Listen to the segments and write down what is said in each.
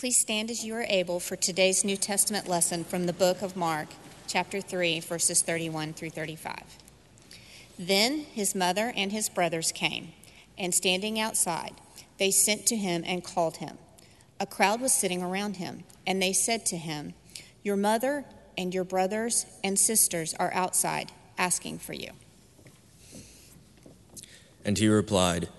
Please stand as you are able for today's New Testament lesson from the book of Mark, chapter 3, verses 31 through 35. Then his mother and his brothers came, and standing outside, they sent to him and called him. A crowd was sitting around him, and they said to him, Your mother and your brothers and sisters are outside, asking for you. And he replied,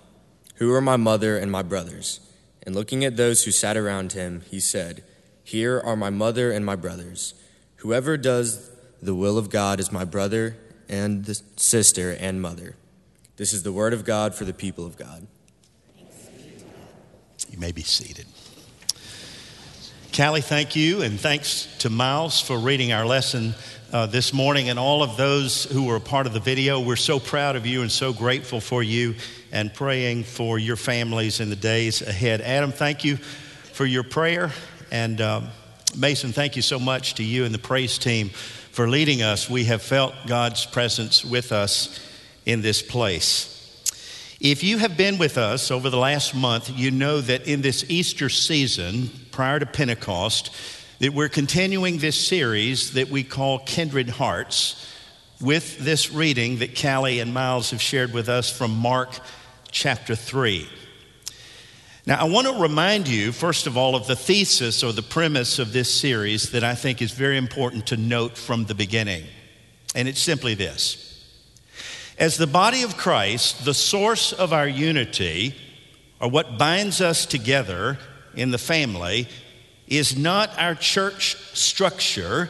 Who are my mother and my brothers? And looking at those who sat around him, he said, Here are my mother and my brothers. Whoever does the will of God is my brother and the sister and mother. This is the word of God for the people of God. You may be seated. Callie, thank you, and thanks to Miles for reading our lesson uh, this morning and all of those who were a part of the video. We're so proud of you and so grateful for you and praying for your families in the days ahead. Adam, thank you for your prayer. And um, Mason, thank you so much to you and the praise team for leading us. We have felt God's presence with us in this place. If you have been with us over the last month, you know that in this Easter season, prior to Pentecost, that we're continuing this series that we call Kindred Hearts with this reading that Callie and Miles have shared with us from Mark chapter 3. Now, I want to remind you, first of all, of the thesis or the premise of this series that I think is very important to note from the beginning. And it's simply this As the body of Christ, the source of our unity, or what binds us together in the family, is not our church structure,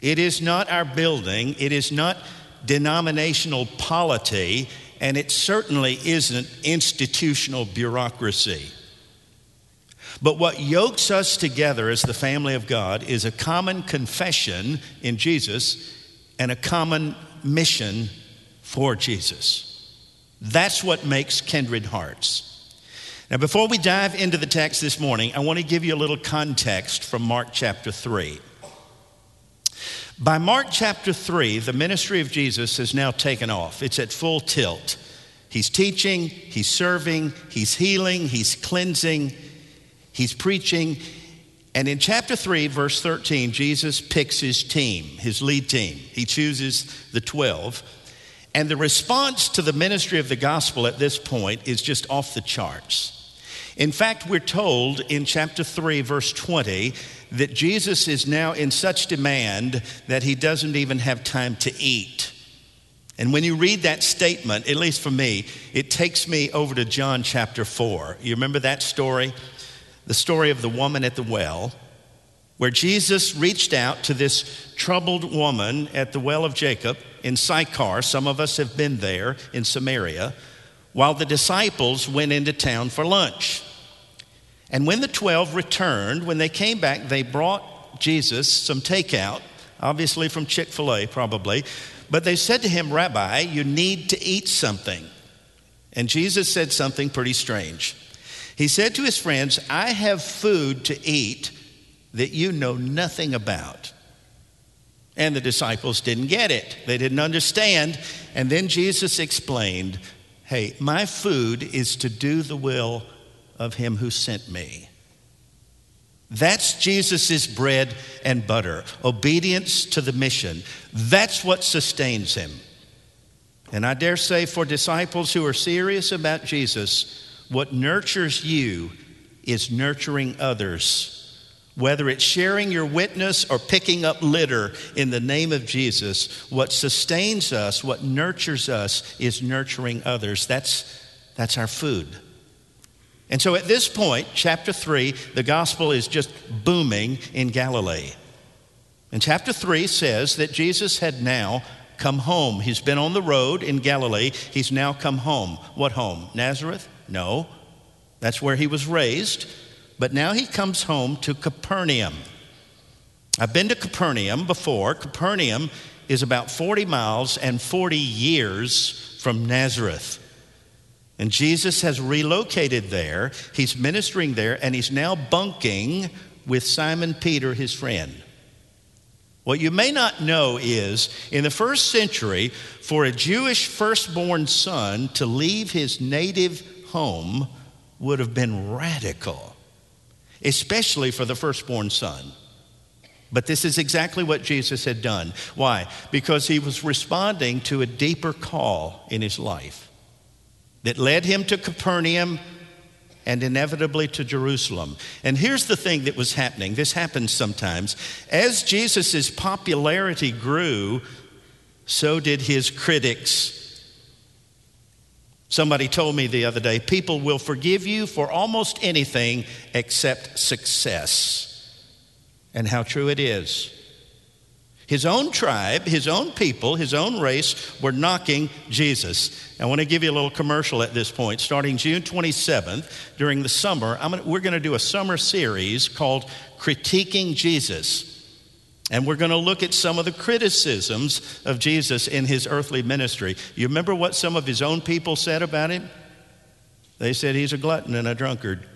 it is not our building, it is not denominational polity, and it certainly isn't institutional bureaucracy. But what yokes us together as the family of God is a common confession in Jesus and a common mission for Jesus. That's what makes kindred hearts. Now, before we dive into the text this morning, I want to give you a little context from Mark chapter 3. By Mark chapter 3, the ministry of Jesus has now taken off. It's at full tilt. He's teaching, he's serving, he's healing, he's cleansing, he's preaching. And in chapter 3, verse 13, Jesus picks his team, his lead team. He chooses the 12. And the response to the ministry of the gospel at this point is just off the charts. In fact, we're told in chapter 3, verse 20, that Jesus is now in such demand that he doesn't even have time to eat. And when you read that statement, at least for me, it takes me over to John chapter 4. You remember that story? The story of the woman at the well, where Jesus reached out to this troubled woman at the well of Jacob in Sychar. Some of us have been there in Samaria while the disciples went into town for lunch. And when the 12 returned, when they came back, they brought Jesus some takeout, obviously from Chick fil A, probably. But they said to him, Rabbi, you need to eat something. And Jesus said something pretty strange. He said to his friends, I have food to eat that you know nothing about. And the disciples didn't get it, they didn't understand. And then Jesus explained, Hey, my food is to do the will of him who sent me. That's Jesus' bread and butter, obedience to the mission. That's what sustains him. And I dare say, for disciples who are serious about Jesus, what nurtures you is nurturing others. Whether it's sharing your witness or picking up litter in the name of Jesus, what sustains us, what nurtures us, is nurturing others. That's, that's our food. And so at this point, chapter 3, the gospel is just booming in Galilee. And chapter 3 says that Jesus had now come home. He's been on the road in Galilee. He's now come home. What home? Nazareth? No. That's where he was raised. But now he comes home to Capernaum. I've been to Capernaum before. Capernaum is about 40 miles and 40 years from Nazareth. And Jesus has relocated there. He's ministering there, and he's now bunking with Simon Peter, his friend. What you may not know is in the first century, for a Jewish firstborn son to leave his native home would have been radical. especially for the firstborn son. But this is exactly what Jesus had done. Why? Because he was responding to a deeper call in his life that led him to Capernaum and inevitably to Jerusalem. And here's the thing that was happening this happens sometimes. As Jesus' popularity grew, so did his critics. Somebody told me the other day people will forgive you for almost anything except success. And how true it is. His own tribe, his own people, his own race were knocking Jesus. I want to give you a little commercial at this point. Starting June 27th, during the summer, gonna, we're going to do a summer series called Critiquing Jesus. And we're going to look at some of the criticisms of Jesus in his earthly ministry. You remember what some of his own people said about him? They said he's a glutton and a drunkard.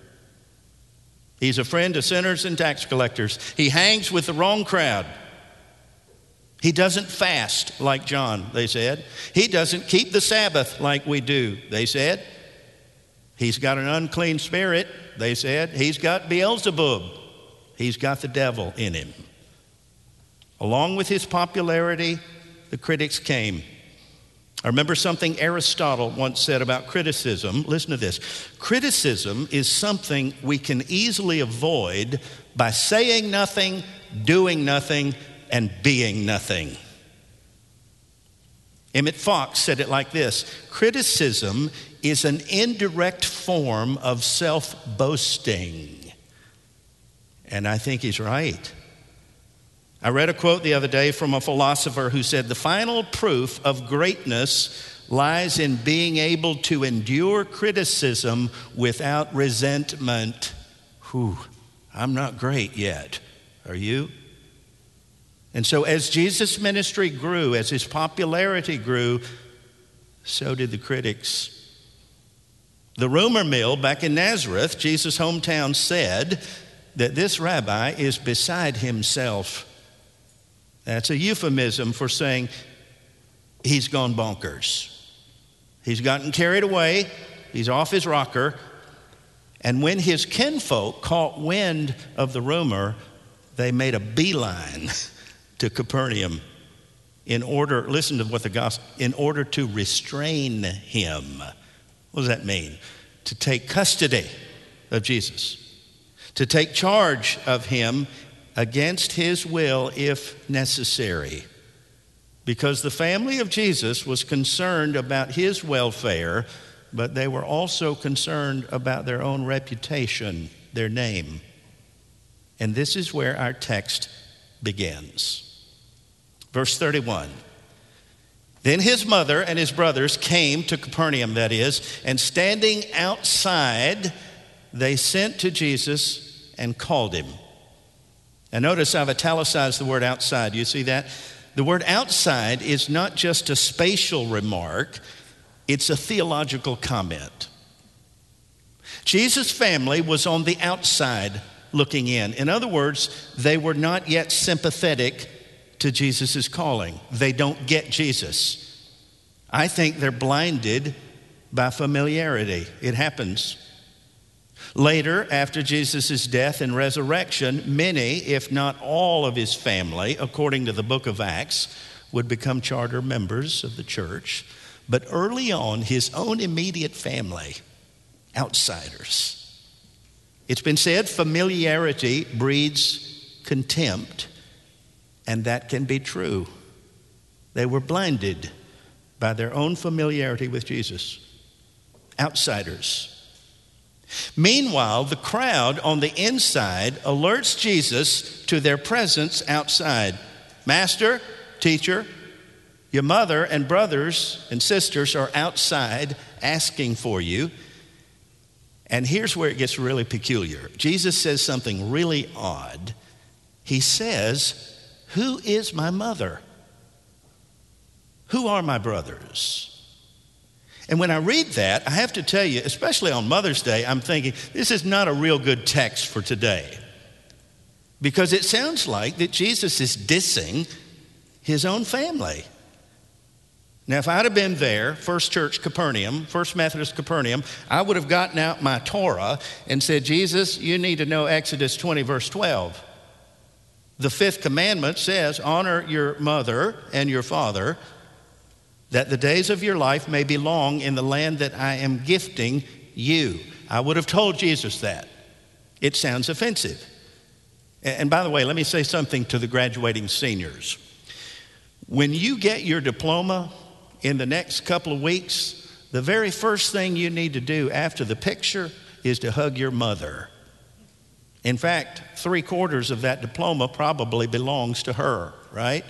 He's a friend of sinners and tax collectors. He hangs with the wrong crowd. He doesn't fast like John, they said. He doesn't keep the Sabbath like we do, they said. He's got an unclean spirit, they said. He's got Beelzebub. He's got the devil in him. Along with his popularity, the critics came. I remember something Aristotle once said about criticism. Listen to this criticism is something we can easily avoid by saying nothing, doing nothing, and being nothing. Emmett Fox said it like this criticism is an indirect form of self boasting. And I think he's right. I read a quote the other day from a philosopher who said, The final proof of greatness lies in being able to endure criticism without resentment. Whew, I'm not great yet. Are you? And so, as Jesus' ministry grew, as his popularity grew, so did the critics. The rumor mill back in Nazareth, Jesus' hometown, said that this rabbi is beside himself. That's a euphemism for saying he's gone bonkers. He's gotten carried away, he's off his rocker. And when his kinfolk caught wind of the rumor, they made a beeline to Capernaum in order, listen to what the gospel, in order to restrain him. What does that mean? To take custody of Jesus, to take charge of him against his will if necessary. Because the family of Jesus was concerned about his welfare, but they were also concerned about their own reputation, their name. And this is where our text begins. Verse 31. Then his mother and his brothers came to Capernaum, that is, and standing outside, they sent to Jesus and called him. And notice I've italicized the word outside. You see that? The word outside is not just a spatial remark, it's a theological comment. Jesus' family was on the outside looking in. In other words, they were not yet sympathetic to Jesus' calling. They don't get Jesus. I think they're blinded by familiarity. It happens. Later, after Jesus' death and resurrection, many, if not all of his family, according to the book of Acts, would become charter members of the church. But early on, his own immediate family, outsiders. It's been said familiarity breeds contempt, and that can be true. They were blinded by their own familiarity with Jesus. Outsiders. Meanwhile, the crowd on the inside alerts Jesus to their presence outside. Master, teacher, your mother and brothers and sisters are outside asking for you. And here's where it gets really peculiar. Jesus says something really odd. He says, who is my mother? Who are my brothers? And when I read that, I have to tell you, especially on Mother's Day, I'm thinking, this is not a real good text for today. Because it sounds like that Jesus is dissing his own family. Now, if I'd have been there, First Church Capernaum, First Methodist Capernaum, I would have gotten out my Torah and said, Jesus, you need to know Exodus 20, verse 12. The fifth commandment says, Honor your mother and your father, that the days of your life may be long in the land that I am gifting you. I would have told Jesus that. It sounds offensive. And by the way, let me say something to the graduating seniors. When you get your diploma, in the next couple of weeks, the very first thing you need to do after the picture is to hug your mother. In fact, three quarters of that diploma probably belongs to her, right?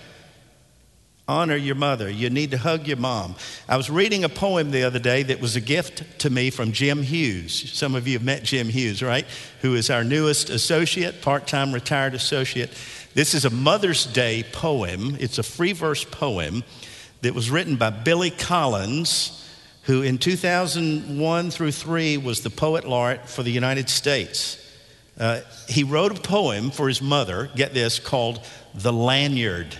Honor your mother. You need to hug your mom. I was reading a poem the other day that was a gift to me from Jim Hughes. Some of you have met Jim Hughes, right? Who is our newest associate, part time retired associate. This is a Mother's Day poem, it's a free verse poem that was written by Billy Collins, who in 2001 through 3 was the poet laureate for the United States. Uh, he wrote a poem for his mother, get this, called The Lanyard.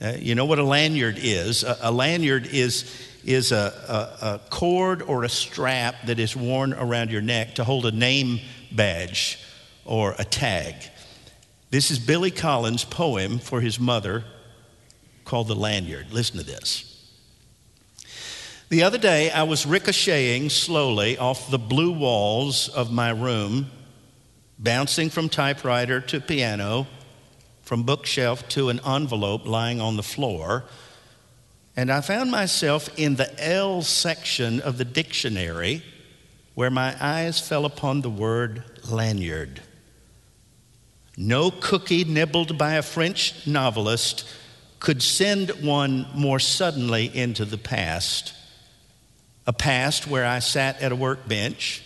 Uh, you know what a lanyard is? A, a lanyard is, is a, a, a cord or a strap that is worn around your neck to hold a name badge or a tag. This is Billy Collins' poem for his mother, called The Lanyard. Listen to this. The other day, I was ricocheting slowly off the blue walls of my room, bouncing from typewriter to piano, from bookshelf to an envelope lying on the floor, and I found myself in the L section of the dictionary where my eyes fell upon the word lanyard. No cookie nibbled by a French novelist could send one more suddenly into the past. A past where I sat at a workbench,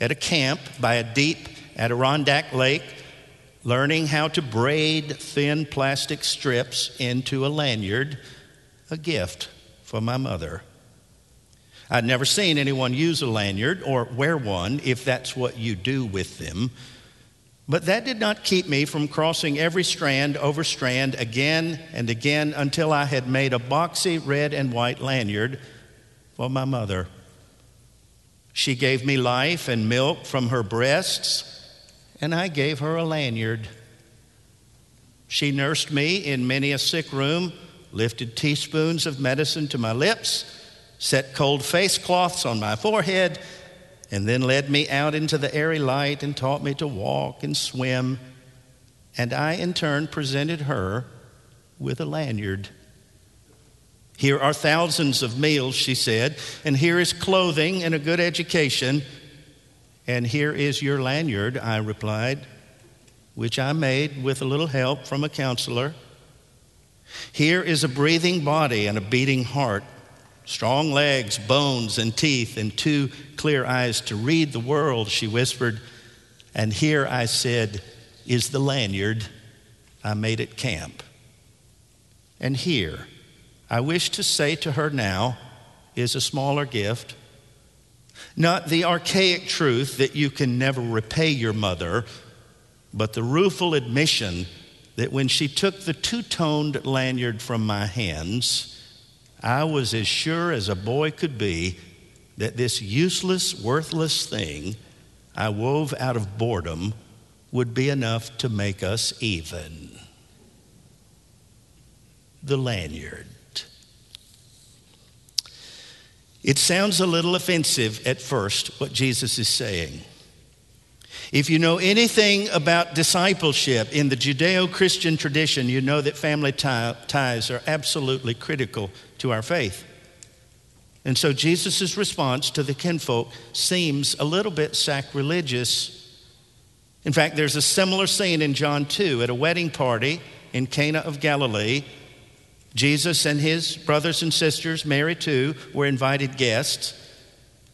at a camp by a deep Adirondack lake, learning how to braid thin plastic strips into a lanyard, a gift for my mother. I'd never seen anyone use a lanyard or wear one if that's what you do with them. But that did not keep me from crossing every strand over strand again and again until I had made a boxy red and white lanyard for my mother. She gave me life and milk from her breasts, and I gave her a lanyard. She nursed me in many a sick room, lifted teaspoons of medicine to my lips, set cold face cloths on my forehead, and then led me out into the airy light and taught me to walk and swim. And I, in turn, presented her with a lanyard. Here are thousands of meals, she said, and here is clothing and a good education. And here is your lanyard, I replied, which I made with a little help from a counselor. Here is a breathing body and a beating heart strong legs, bones, and teeth, and two clear eyes to read the world, she whispered. And here I said, is the lanyard I made at camp. And here, I wish to say to her now, is a smaller gift. Not the archaic truth that you can never repay your mother, but the rueful admission that when she took the two toned lanyard from my hands, I was as sure as a boy could be that this useless, worthless thing I wove out of boredom would be enough to make us even. The lanyard. It sounds a little offensive at first, what Jesus is saying. If you know anything about discipleship in the Judeo Christian tradition, you know that family ties are absolutely critical to our faith. And so Jesus' response to the kinfolk seems a little bit sacrilegious. In fact, there's a similar scene in John 2 at a wedding party in Cana of Galilee. Jesus and his brothers and sisters, Mary too, were invited guests.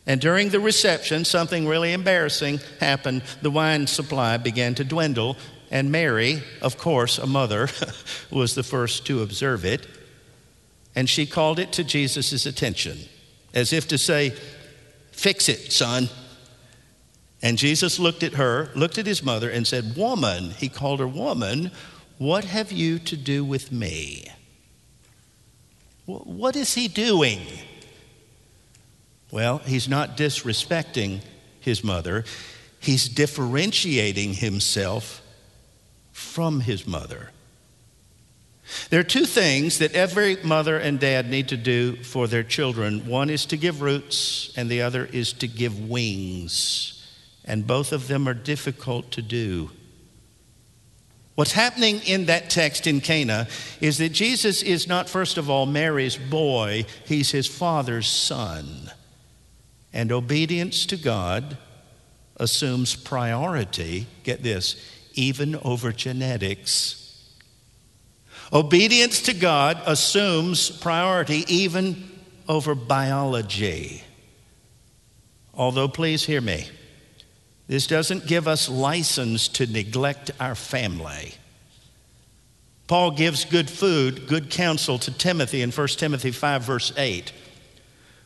And during the reception, something really embarrassing happened. The wine supply began to dwindle, and Mary, of course, a mother, was the first to observe it. And she called it to Jesus' attention, as if to say, Fix it, son. And Jesus looked at her, looked at his mother, and said, Woman, he called her, Woman, what have you to do with me? What is he doing? Well, he's not disrespecting his mother, he's differentiating himself from his mother. There are two things that every mother and dad need to do for their children one is to give roots, and the other is to give wings. And both of them are difficult to do. What's happening in that text in Cana is that Jesus is not, first of all, Mary's boy, he's his father's son. And obedience to God assumes priority, get this, even over genetics. Obedience to God assumes priority even over biology. Although, please hear me, this doesn't give us license to neglect our family. Paul gives good food, good counsel to Timothy in 1 Timothy 5, verse 8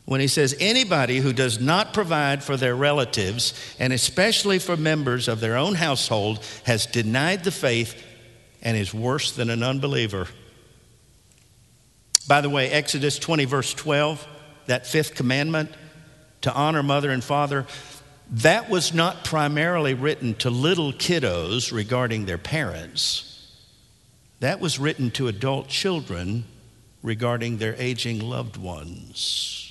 when he says anybody who does not provide for their relatives, and especially for members of their own household, has denied the faith and is worse than an unbeliever. By the way, Exodus 20, verse 12, that fifth commandment to honor mother and father, that was not primarily written to little kiddos regarding their parents. That was written to adult children regarding their aging loved ones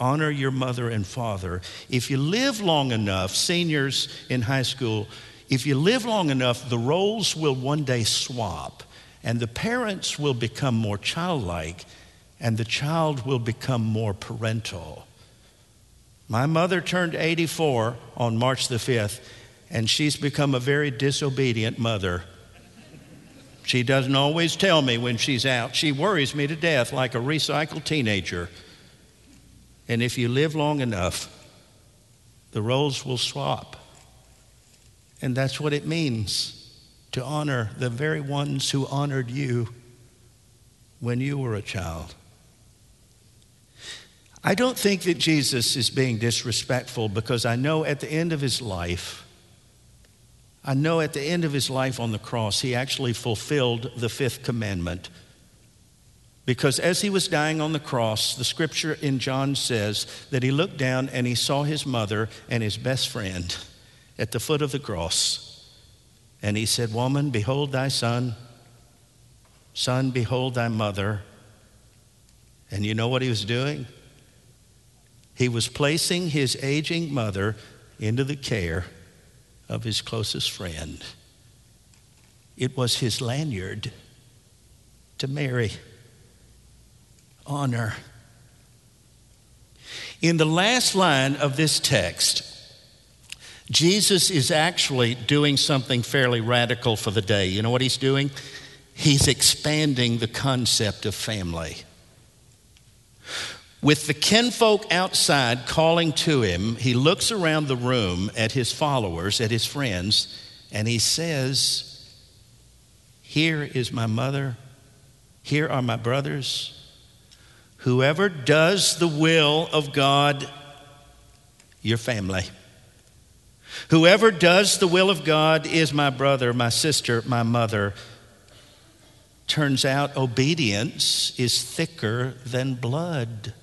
honor your mother and father. If you live long enough, seniors in high school, if you live long enough, the roles will one day swap, and the parents will become more childlike, and the child will become more parental. My mother turned 84 on March the 5th, and she's become a very disobedient mother. She doesn't always tell me when she's out. She worries me to death like a recycled teenager. And if you live long enough, the roles will swap. And that's what it means to honor the very ones who honored you when you were a child. I don't think that Jesus is being disrespectful because I know at the end of his life, I know at the end of his life on the cross, he actually fulfilled the fifth commandment because as he was dying on the cross, the scripture in John says that he looked down and he saw his mother and his best friend at the foot of the cross. And he said, Woman, behold thy son. Son, behold thy mother. And you know what he was doing? He was placing his aging mother into the care of his closest friend. It was his lanyard to Mary honor. In the last line of this text, Jesus is actually doing something fairly radical for the day. You know what he's doing? He's expanding the concept of family. With the kinfolk outside calling to him, he looks around the room at his followers, at his friends, and he says, Here is my mother, here are my brothers, Whoever does the will of God, your family. Whoever does the will of God is my brother, my sister, my mother. Turns out obedience is thicker than blood.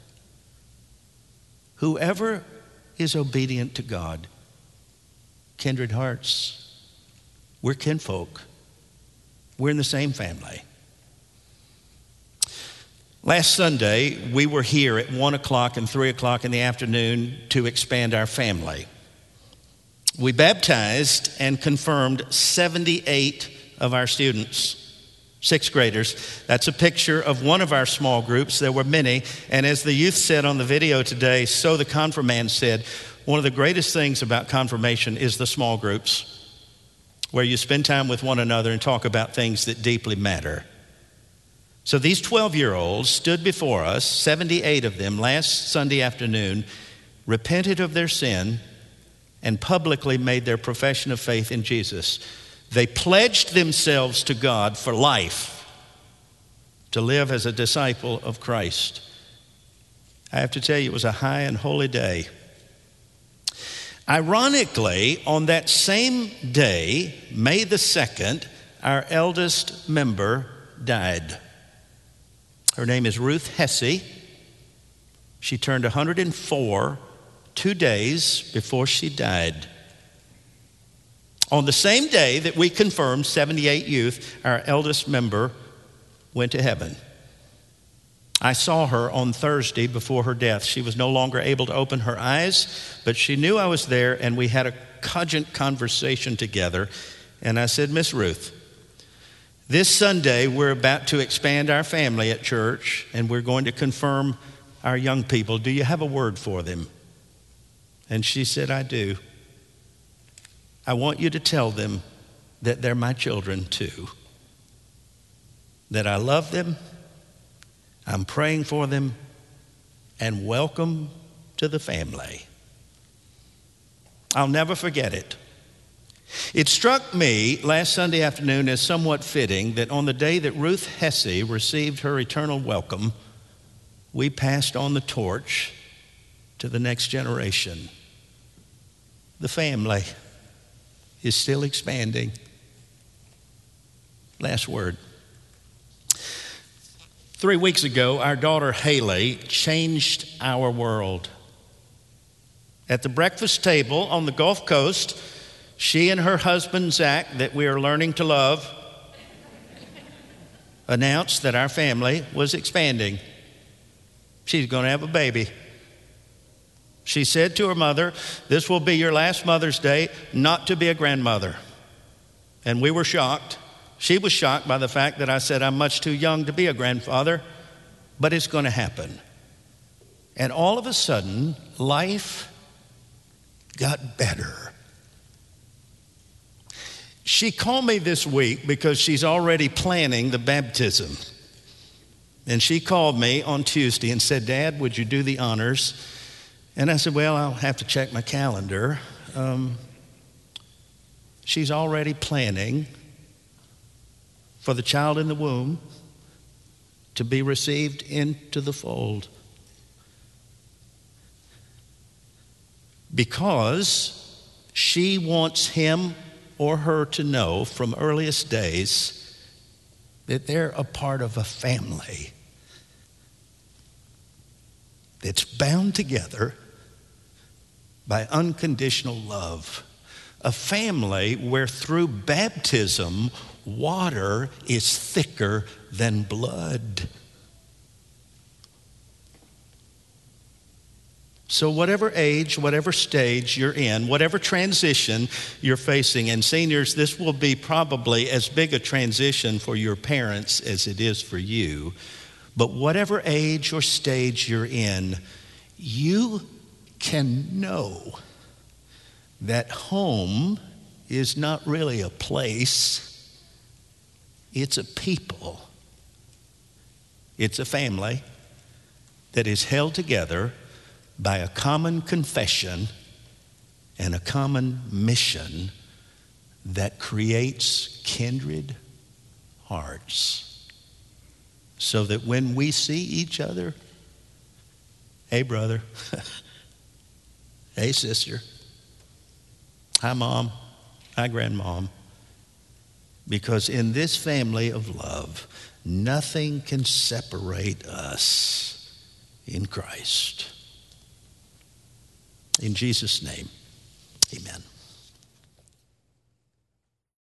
Whoever is obedient to God, kindred hearts, we're kinfolk, we're in the same family. Last Sunday, we were here at 1 o'clock and 3 o'clock in the afternoon to expand our family. We baptized and confirmed 78 of our students, sixth graders. That's a picture of one of our small groups. There were many. And as the youth said on the video today, so the confirmand said, one of the greatest things about confirmation is the small groups, where you spend time with one another and talk about things that deeply matter. So these 12 year olds stood before us, 78 of them, last Sunday afternoon, repented of their sin, and publicly made their profession of faith in Jesus. They pledged themselves to God for life, to live as a disciple of Christ. I have to tell you, it was a high and holy day. Ironically, on that same day, May the 2nd, our eldest member died. Her name is Ruth Hesse. She turned 104 two days before she died. On the same day that we confirmed 78 youth, our eldest member went to heaven. I saw her on Thursday before her death. She was no longer able to open her eyes, but she knew I was there, and we had a cogent conversation together. And I said, Miss Ruth, this Sunday we're about to expand our family at church, and we're going to confirm our young people. Do you have a word for them? And she said, I do. I want you to tell them that they're my children too, that I love them I'm praying for them and welcome to the family. I'll never forget it. It struck me last Sunday afternoon as somewhat fitting that on the day that Ruth Hesse received her eternal welcome, we passed on the torch to the next generation. The family is still expanding. Last word. Three weeks ago, our daughter Haley changed our world. At the breakfast table on the Gulf Coast, she and her husband, Zach, that we are learning to love, announced that our family was expanding. She's going to have a baby. She said to her mother, This will be your last Mother's Day, not to be a grandmother. And we were shocked. She was shocked by the fact that I said I'm much too young to be a grandfather, but it's going to happen. And all of a sudden, life got better. She called me this week because she's already planning the baptism. And she called me on Tuesday and said, Dad, would you do the honors? And I said, Well, I'll have to check my calendar. Um, she's already planning for the child in the womb to be received into the fold. Because she wants him or her to know from earliest days that they're a part of a family that's bound together by unconditional love. A family where through baptism water is thicker than blood. So, whatever age, whatever stage you're in, whatever transition you're facing, and seniors, this will be probably as big a transition for your parents as it is for you. But whatever age or stage you're in, you can know that home is not really a place it's a people, it's a family that is held together by a common confession and a common mission that creates kindred hearts. So that when we see each other, hey, brother, hey, sister, hi, mom, hi, grandmom, because in this family of love, nothing can separate us in Christ. In Jesus' name, amen.